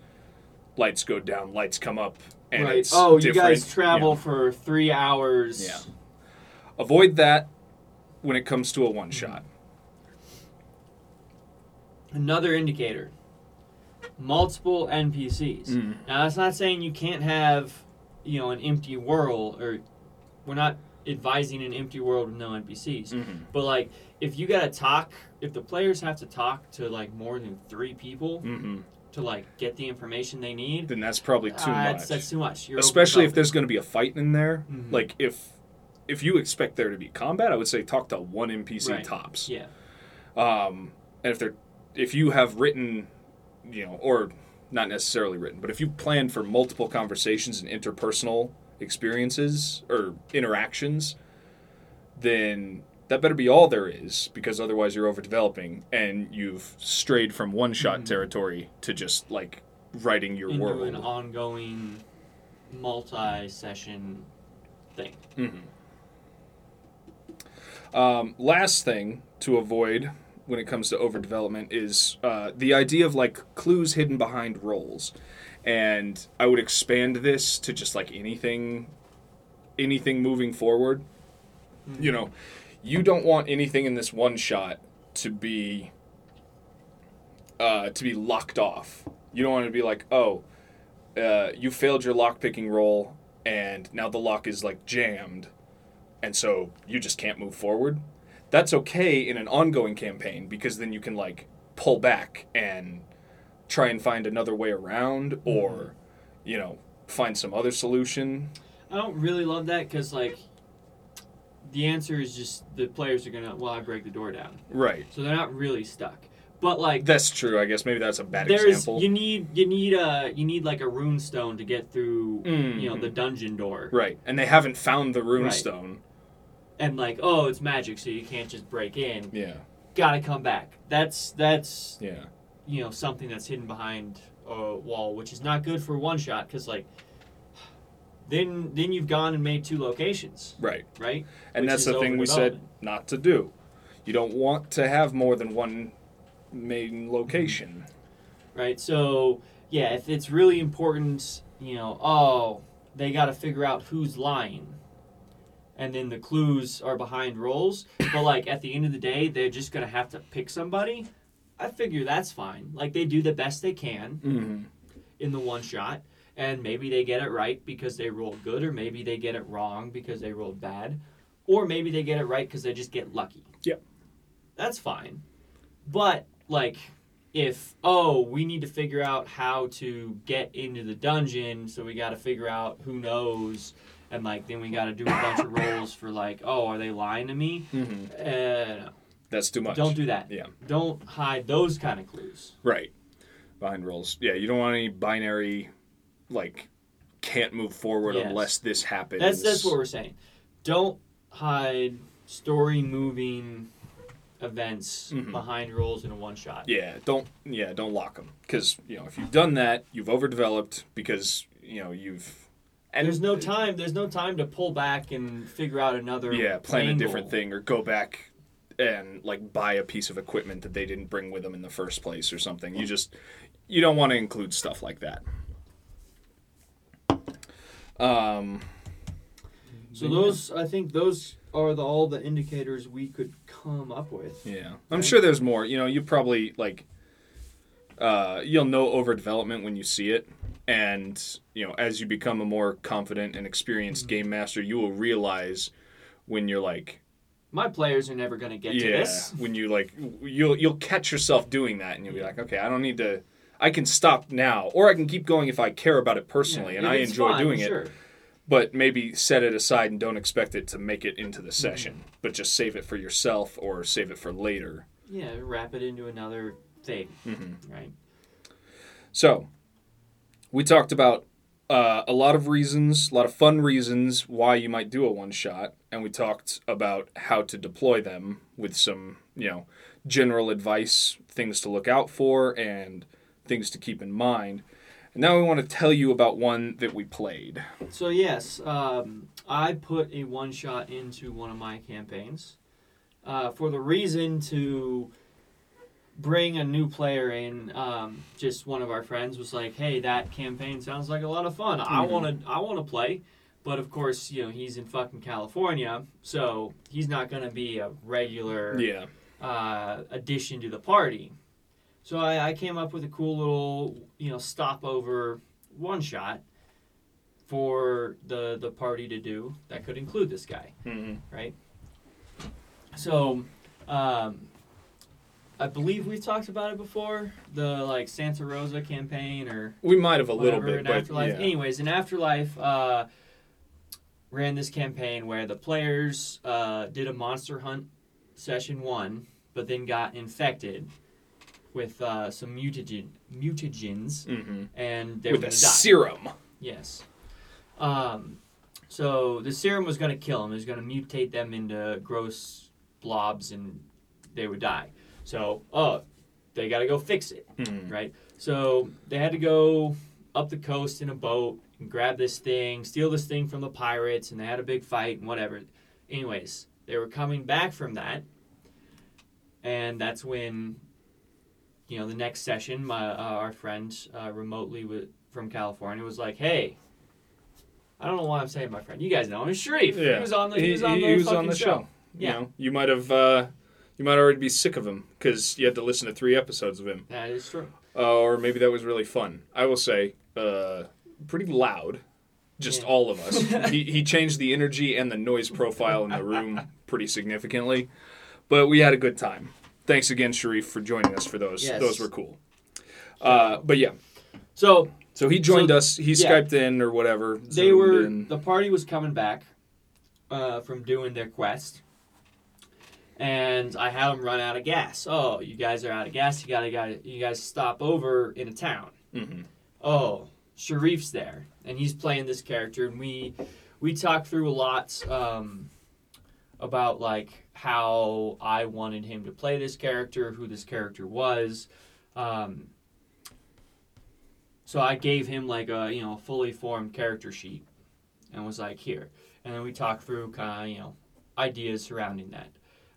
Speaker 1: Lights go down, lights come up, and
Speaker 2: right.
Speaker 1: it's
Speaker 2: Oh, you guys travel
Speaker 1: know.
Speaker 2: for three hours.
Speaker 1: Yeah. Avoid that when it comes to a one shot.
Speaker 2: Another indicator. Multiple NPCs.
Speaker 1: Mm.
Speaker 2: Now that's not saying you can't have, you know, an empty world or we're not advising an empty world with no NPCs.
Speaker 1: Mm-hmm.
Speaker 2: But like if you gotta talk if the players have to talk to like more than three people
Speaker 1: Mm-hmm.
Speaker 2: to like get the information they need,
Speaker 1: Then that's probably too
Speaker 2: ah,
Speaker 1: much.
Speaker 2: That's, that's too much. You're
Speaker 1: Especially if there's going to be a fight in there.
Speaker 2: Mhm.
Speaker 1: Like if if you expect there to be combat, I would say talk to one NPC
Speaker 2: Right.
Speaker 1: tops.
Speaker 2: Yeah.
Speaker 1: Um, and if they're if you have written, you know, or not necessarily written, but if you plan for multiple conversations and interpersonal experiences or interactions, then that better be all there is because otherwise you're overdeveloping and you've strayed from one shot
Speaker 2: Mhm.
Speaker 1: territory to just like writing your
Speaker 2: Into
Speaker 1: world.
Speaker 2: an ongoing multi session thing.
Speaker 1: Mhm. Um, last thing to avoid when it comes to overdevelopment is uh, the idea of like clues hidden behind roles, and I would expand this to just like anything, anything moving forward. You know, you don't want anything in this one shot to be uh, to be locked off. You don't want it to be like, oh, uh, you failed your lock picking roll, and now the lock is like jammed, and so you just can't move forward. That's okay in an ongoing campaign because then you can like pull back and try and find another way around, mm-hmm. or you know, find some other solution.
Speaker 2: I don't really love that because like the answer is just the players are gonna well I break the door down,
Speaker 1: Right.
Speaker 2: so they're not really stuck. But like
Speaker 1: That's true. I guess maybe that's a bad
Speaker 2: there's
Speaker 1: example.
Speaker 2: you need you need a you need like a rune stone to get through you know the mm-hmm. dungeon door
Speaker 1: Right, and they haven't found the runestone.
Speaker 2: And like oh it's magic so you can't just break in
Speaker 1: Yeah,
Speaker 2: gotta come back that's that's
Speaker 1: yeah,
Speaker 2: you know something that's hidden behind a wall which is not good for one shot because like then then you've gone and made two locations
Speaker 1: right.
Speaker 2: right
Speaker 1: And
Speaker 2: Which
Speaker 1: that's the thing we said not to do. You don't want to have more than one main location.
Speaker 2: right? So yeah, if it's really important, you know, oh, they got to figure out who's lying, and then the clues are behind rolls. But like at the end of the day, they're just gonna have to pick somebody. I figure that's fine. Like they do the best they can
Speaker 1: Mm-hmm.
Speaker 2: in the one shot, and maybe they get it right because they rolled good, or maybe they get it wrong because they rolled bad, or maybe they get it right because they just get lucky.
Speaker 1: Yep.
Speaker 2: That's fine. But like if oh, we need to figure out how to get into the dungeon, so we got to figure out who knows and like then we got to do a bunch of rolls for like, oh, are they lying to me?
Speaker 1: Mm-hmm.
Speaker 2: Uh,
Speaker 1: That's too much.
Speaker 2: don't do that.
Speaker 1: Yeah.
Speaker 2: Don't hide those kind of clues.
Speaker 1: Right. Behind rolls. Yeah, you don't want any binary, like, can't move forward
Speaker 2: Yes.
Speaker 1: unless this happens.
Speaker 2: That's that's what we're saying. Don't hide story moving events
Speaker 1: Mhm.
Speaker 2: behind rolls in a one shot.
Speaker 1: Yeah, don't yeah, don't lock them because you know if you've done that, you've overdeveloped because you know you've and
Speaker 2: there's no time. There's no time to pull back and figure out another.
Speaker 1: yeah plan a different thing or go back and like buy a piece of equipment that they didn't bring with them in the first place or something. You just you don't want to include stuff like that. Um,
Speaker 2: So those, I think, those are the all the indicators we could come up with.
Speaker 1: Yeah, I'm sure there's more. You know, you probably like uh, you'll know overdevelopment when you see it, and you know as you become a more confident and experienced
Speaker 2: Mm-hmm.
Speaker 1: game master, you will realize when you're like,
Speaker 2: My players are never going to get to this.
Speaker 1: when you like you'll you'll catch yourself doing that, and you'll be like, okay, I don't need to. I can stop now, or I can keep going if I care about it personally
Speaker 2: Yeah,
Speaker 1: and I enjoy
Speaker 2: fun,
Speaker 1: doing it. But maybe set it aside and don't expect it to make it into the session,
Speaker 2: Mm-hmm.
Speaker 1: but just save it for yourself or save it for later.
Speaker 2: Yeah, wrap it into another thing,
Speaker 1: Mm-hmm.
Speaker 2: right?
Speaker 1: So, we talked about uh, a lot of reasons, a lot of fun reasons why you might do a one shot, and we talked about how to deploy them with some, you know, general advice, things to look out for, and things to keep in mind. And now we want to tell you about one that we played.
Speaker 2: So yes, um, I put a one shot into one of my campaigns uh, for the reason to bring a new player in. Um, just one of our friends was like, "Hey, that campaign sounds like a lot of fun. I
Speaker 1: Mhm.
Speaker 2: want to, I want to play." But of course, you know, he's in fucking California, so he's not going to be a regular
Speaker 1: Yeah.
Speaker 2: uh, addition to the party. So I, I came up with a cool little, you know, stopover one shot for the the party to do that could include this guy,
Speaker 1: hmm
Speaker 2: right? So, um, I believe we've talked about it before, the like Santa Rosa campaign or
Speaker 1: We might have a little bit,
Speaker 2: in
Speaker 1: but
Speaker 2: Afterlife.
Speaker 1: yeah.
Speaker 2: Anyways, in Afterlife, uh, ran this campaign where the players uh, did a monster hunt session one, but then got infected with uh, some mutagen mutagens,
Speaker 1: hmm
Speaker 2: and they
Speaker 1: with
Speaker 2: were
Speaker 1: a
Speaker 2: die.
Speaker 1: serum.
Speaker 2: Yes. Um, so the serum was going to kill them. It was going to mutate them into gross blobs, and they would die. So, oh, they got to go fix it
Speaker 1: Mhm.
Speaker 2: right? So they had to go up the coast in a boat and grab this thing, steal this thing from the pirates, and they had a big fight and whatever. Anyways, they were coming back from that, and that's when, you know, the next session, my uh, our friend uh, remotely with, from California was like, "Hey." I don't know why I'm saying my friend. You guys know him. Sharif.
Speaker 1: Yeah.
Speaker 2: He was on the he, was on
Speaker 1: he
Speaker 2: the,
Speaker 1: was on the show.
Speaker 2: Yeah.
Speaker 1: You know, you might have uh, you might already be sick of him because you had to listen to three episodes of him.
Speaker 2: That is true.
Speaker 1: Uh, or maybe that was really fun. I will say, uh, pretty loud. Just
Speaker 2: Yeah.
Speaker 1: all of us. he, he changed the energy and the noise profile in the room pretty significantly, but we had a good time. Thanks again, Sharif, for joining us for those.
Speaker 2: Yes.
Speaker 1: Those were cool. Uh, but yeah,
Speaker 2: So
Speaker 1: so he joined
Speaker 2: So,
Speaker 1: us. He
Speaker 2: yeah.
Speaker 1: skyped in or whatever.
Speaker 2: they were
Speaker 1: in.
Speaker 2: the party was coming back uh, from doing their quest and i had them run out of gas. Oh you guys are out of gas. You gotta, gotta you guys stop over in a town.
Speaker 1: Mhm.
Speaker 2: oh sharif's there and he's playing this character and we we talked through a lot um, about like how i wanted him to play this character who this character was um, so I gave him like a you know fully formed character sheet, and was like here, and then we talked through kind of you know ideas surrounding that,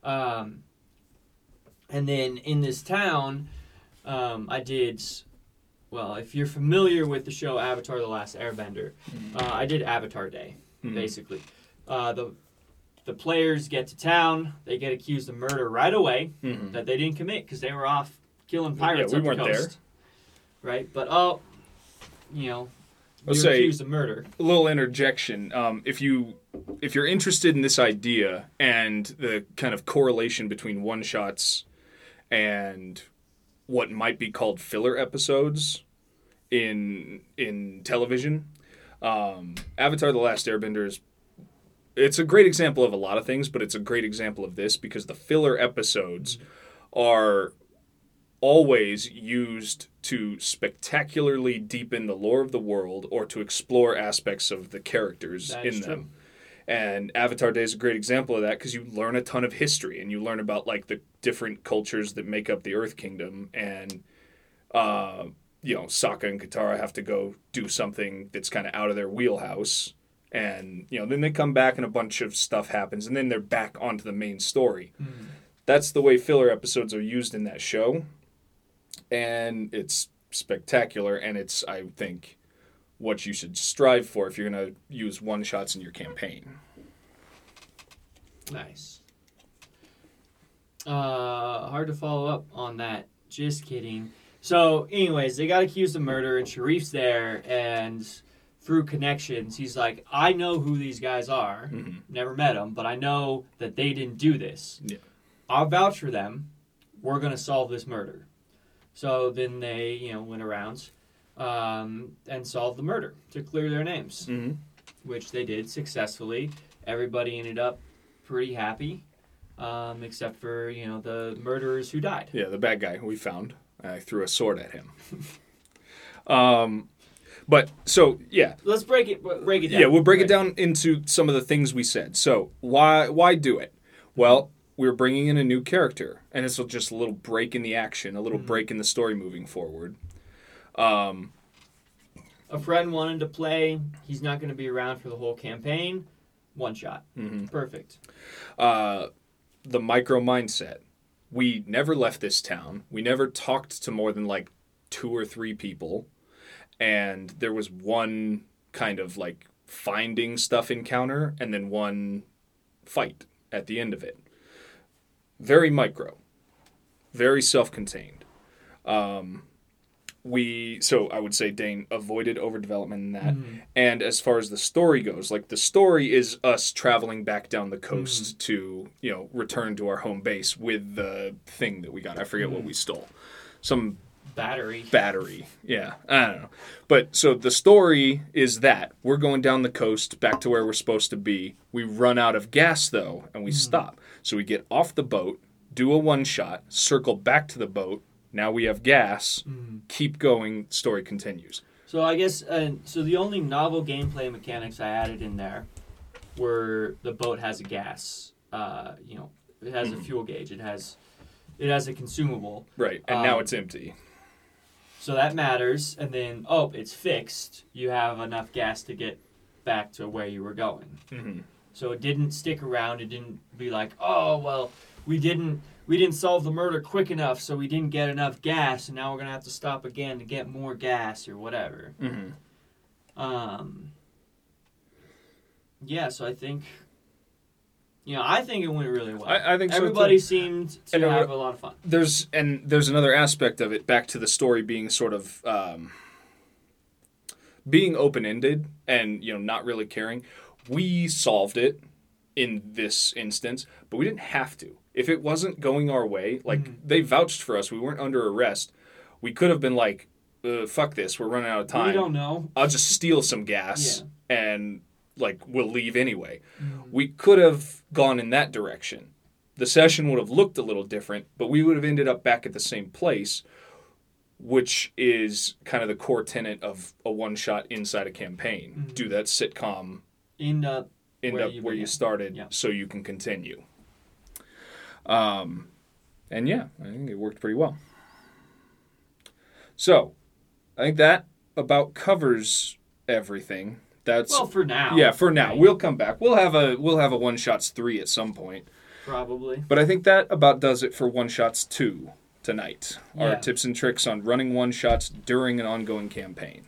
Speaker 2: um, and then in this town, um, I did. Well, if you're familiar with the show Avatar: The Last Airbender, uh, I did Avatar Day
Speaker 1: Mhm.
Speaker 2: basically. Uh, the the players get to town, they get accused of murder right away
Speaker 1: Mhm.
Speaker 2: that they didn't commit because they were off killing pirates.
Speaker 1: Yeah, we
Speaker 2: up the
Speaker 1: weren't there.
Speaker 2: coast. Right, but oh, you know, we accused of murder.
Speaker 1: a little interjection. Um, if you if you're interested in this idea and the kind of correlation between one shots and what might be called filler episodes in in television, um, Avatar: The Last Airbender is it's a great example of a lot of things, but it's a great example of this because the filler episodes are always used to spectacularly deepen the lore of the world or to explore aspects of the characters in
Speaker 2: is
Speaker 1: them. And Avatar Day is a great example of that because you learn a ton of history and you learn about like the different cultures that make up the Earth Kingdom. And, uh, you know, Sokka and Katara have to go do something that's kind of out of their wheelhouse. And, you know, then they come back and a bunch of stuff happens and then they're back onto the main story. That's the way filler episodes are used in that show. And it's spectacular. And it's, I think, what you should strive for if you're going to use one shots in your campaign.
Speaker 2: Nice. Uh, hard to follow up on that. Just kidding. So, anyways, they got accused of murder, and Sharif's there, and through connections, he's like, I know who these guys are.
Speaker 1: Mhm.
Speaker 2: Never met them, but I know that they didn't do this.
Speaker 1: Yeah.
Speaker 2: I'll vouch for them. We're gonna solve this murder. So then they, you know, went around um, and solve the murder to clear their names
Speaker 1: Mm-hmm.
Speaker 2: which they did successfully. Everybody ended up pretty happy, um, except for you know the murderers who died.
Speaker 1: Yeah, the bad guy we found. I threw a sword at him. um, but so yeah,
Speaker 2: Let's break it break it down.
Speaker 1: yeah, we'll break it down into some of the things we said. So why why do it? Well, we're bringing in a new character, and it's just a little break in the action, a little break in the story moving forward. Um,
Speaker 2: A friend wanted to play. He's not going to be around for the whole campaign. One shot.
Speaker 1: mhm.
Speaker 2: Perfect.
Speaker 1: uh, the micro mindset. We never left this town. We never talked to more than like two or three people. And there was one kind of like finding stuff encounter and then one fight at the end of it. Very micro, very self contained. Um, we, so I would say Dane avoided overdevelopment in that. Mm-hmm. And as far as the story goes, like the story is us traveling back down the coast mm-hmm. to, you know, return to our home base with the thing that we got. I forget what we mm-hmm. stole. Some
Speaker 2: Battery.
Speaker 1: battery. Yeah, I don't know. But so the story is that we're going down the coast back to where we're supposed to be. We run out of gas though, and we stop. So we get off the boat, do a one shot, circle back to the boat. Now we have gas. Keep going. Story continues.
Speaker 2: So I guess uh, so. The only novel gameplay mechanics I added in there were the boat has a gas. Uh, you know, it has a fuel gauge. It has it has a consumable.
Speaker 1: Right, and now
Speaker 2: Um,
Speaker 1: it's empty.
Speaker 2: So that matters. And then, oh, it's fixed. You have enough gas to get back to where you were going.
Speaker 1: hmm
Speaker 2: So it didn't stick around. It didn't be like, oh, well, we didn't we didn't solve the murder quick enough, so we didn't get enough gas, and now we're gonna have to stop again to get more gas or whatever.
Speaker 1: hmm
Speaker 2: Um. Yeah, so I think. You know, I think it went really well.
Speaker 1: I, I think so.
Speaker 2: Everybody seemed to
Speaker 1: And,
Speaker 2: have a lot of fun.
Speaker 1: there's and there's another aspect of it back to the story being sort of um, being open ended and you know not really caring. We solved it in this instance, but we didn't have to. If it wasn't going our way, like they vouched for us, we weren't under arrest. We could have been like, uh, "Fuck this, we're running out of time."
Speaker 2: We don't know.
Speaker 1: I'll just steal some gas and like we'll leave anyway. We could have gone in that direction. The session would have looked a little different, but we would have ended up back at the same place, which is kind of the core tenet of a one shot inside a campaign. Do that sitcom
Speaker 2: End up.
Speaker 1: end
Speaker 2: Where
Speaker 1: up
Speaker 2: you
Speaker 1: where you started
Speaker 2: Yeah.
Speaker 1: so you can continue. Um, and yeah, I think it worked pretty well. So, I think that about covers everything. That's
Speaker 2: Well, for now.
Speaker 1: yeah, for now.
Speaker 2: right?
Speaker 1: We'll come back. We'll have a we'll have a one shots 3 at some point.
Speaker 2: Probably.
Speaker 1: But I think that about does it for one shots 2 tonight. Our tips and tricks on running one shots during an ongoing campaign.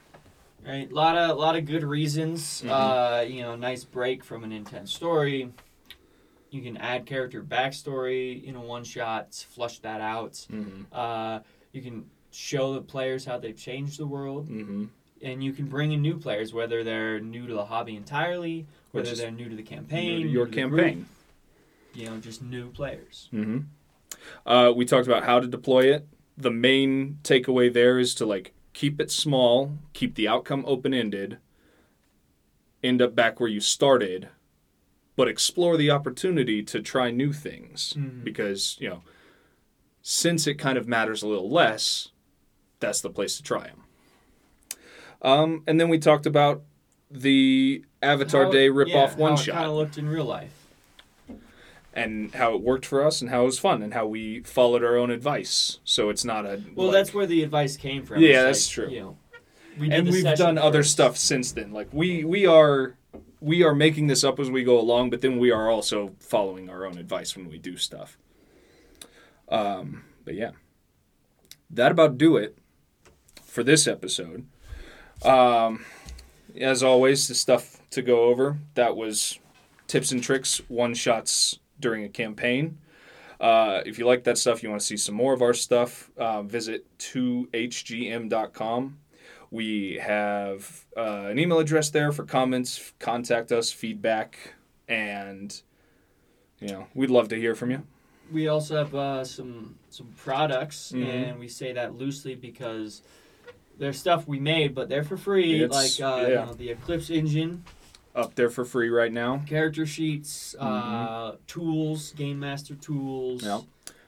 Speaker 2: Right, a lot of a lot of good reasons.
Speaker 1: Mhm.
Speaker 2: Uh, you know, nice break from an intense story. You can add character backstory in a one shot, flush that out.
Speaker 1: Mhm.
Speaker 2: Uh, you can show the players how they've changed the world,
Speaker 1: Mhm.
Speaker 2: and you can bring in new players, whether they're new to the hobby entirely, whether they're new to the campaign,
Speaker 1: to
Speaker 2: new
Speaker 1: your campaign.
Speaker 2: group, you know, just new players.
Speaker 1: hmm Uh, we talked about how to deploy it. The main takeaway there is to like keep it small, keep the outcome open ended, end up back where you started, but explore the opportunity to try new things
Speaker 2: Mhm.
Speaker 1: because you know since it kind of matters a little less, that's the place to try them. Um, and then we talked about the Avatar
Speaker 2: How-
Speaker 1: Day rip
Speaker 2: yeah,
Speaker 1: off one
Speaker 2: how
Speaker 1: shot
Speaker 2: It kind of looked in real life.
Speaker 1: and how it worked for us and how it was fun and how we followed our own advice. So it's not a
Speaker 2: Well,
Speaker 1: like-
Speaker 2: that's where the advice came from.
Speaker 1: Yeah,
Speaker 2: It's
Speaker 1: that's
Speaker 2: like,
Speaker 1: true.
Speaker 2: You know, we
Speaker 1: and we've done other stuff since then. Like we we are we are making this up as we go along, but then we are also following our own advice when we do stuff. Um, but yeah, that about do it for this episode. Um, as always, the stuff to go over that was tips and tricks, one shots during a campaign. Uh, if you like that stuff, you want to see some more of our stuff, uh, visit 2hgm.com. We have uh, an email address there for comments, contact us, feedback, and you know we'd love to hear from you.
Speaker 2: We also have uh, some some products,
Speaker 1: Mhm.
Speaker 2: and we say that loosely because they're stuff we made, but they're for free.
Speaker 1: It's-
Speaker 2: like uh, you know, the Eclipse engine,
Speaker 1: Up there for free right now.
Speaker 2: character sheets, uh,
Speaker 1: Mm-hmm.
Speaker 2: tools, game master tools.
Speaker 1: Yeah.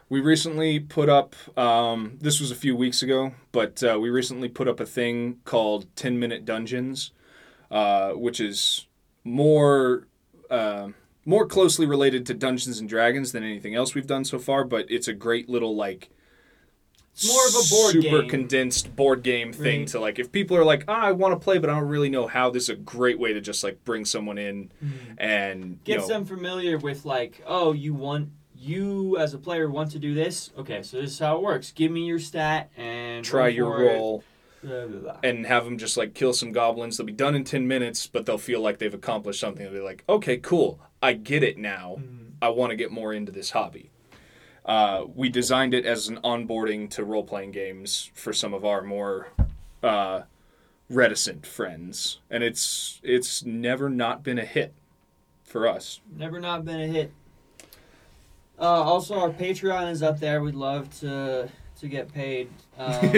Speaker 1: We recently put up, um, this was a few weeks ago, but uh, we recently put up a thing called 10 Minute Dungeons, uh, which is more. Uh, more closely related to Dungeons and Dragons than anything else we've done so far, but it's a great little like
Speaker 2: more of a board
Speaker 1: super
Speaker 2: game.
Speaker 1: condensed board game thing
Speaker 2: Right.
Speaker 1: to like if people are like, ah, I want to play, but I don't really know how. This is a great way to just like bring someone in and you know,
Speaker 2: them familiar with like, oh, you want you as a player want to do this. Okay, so this is how it works. Give me your stat and
Speaker 1: try your roll.
Speaker 2: Blah, blah, blah.
Speaker 1: and have them just like kill some goblins. They'll be done in 10 minutes, but they'll feel like they've accomplished something. They'll be like, okay, cool. I get it now.
Speaker 2: Mm.
Speaker 1: I want to get more into this hobby. Uh, we designed it as an onboarding to role playing games for some of our more uh, reticent friends, and it's it's never not been a hit for us.
Speaker 2: Never not been a hit. Uh, also, our Patreon is up there. We'd love to to get paid um,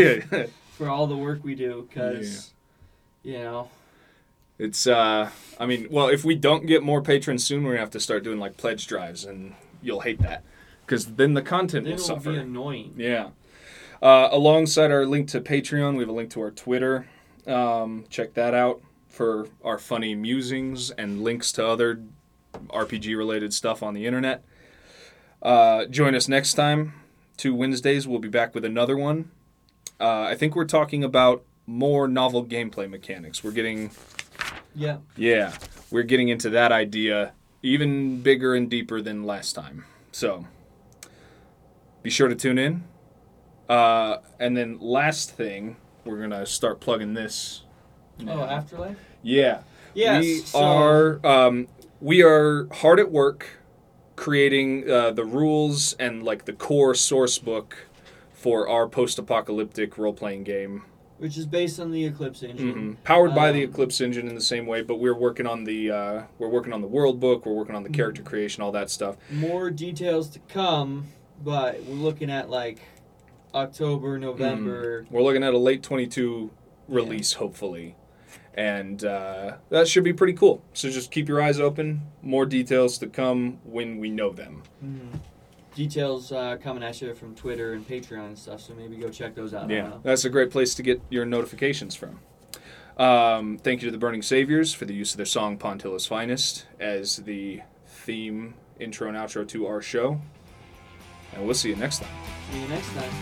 Speaker 2: for all the work we do because, you know,
Speaker 1: it's uh, I mean, well, if we don't get more patrons soon, we're gonna have to start doing like pledge drives, and you'll hate that because then the content
Speaker 2: then
Speaker 1: will suffer.
Speaker 2: be annoying.
Speaker 1: Yeah. Uh, alongside our link to Patreon, we have a link to our Twitter. Um, check that out for our funny musings and links to other RPG related stuff on the internet. Uh, join us next time. Two Wednesdays, we'll be back with another one. Uh, I think we're talking about more novel gameplay mechanics. We're getting,
Speaker 2: Yeah.
Speaker 1: yeah, we're getting into that idea even bigger and deeper than last time. So be sure to tune in. Uh, and then last thing, we're gonna start plugging this.
Speaker 2: Oh. Afterlife.
Speaker 1: yeah,
Speaker 2: Yes.
Speaker 1: we
Speaker 2: so-
Speaker 1: are um, we are hard at work creating uh, the rules and like the core source book for our post-apocalyptic role-playing game
Speaker 2: which is based on the Eclipse engine.
Speaker 1: Mhm. powered by the
Speaker 2: Um,
Speaker 1: eclipse engine in the same way but we're working on the uh, we're working on the world book we're working on the character
Speaker 2: Mm-hmm.
Speaker 1: creation all that stuff
Speaker 2: More details to come, but we're looking at like October, November.
Speaker 1: we're looking at a late 22 release hopefully and uh, that should be pretty cool so just keep your eyes open more details to come when we know them
Speaker 2: Mhm. Details uh, coming at you from Twitter and Patreon and stuff, so maybe go check those out.
Speaker 1: Yeah, that's a great place to get your notifications from. Um, thank you to the Burning Saviors for the use of their song Pontilla's Finest as the theme, intro, and outro to our show. And we'll see you next time.
Speaker 2: See you next time.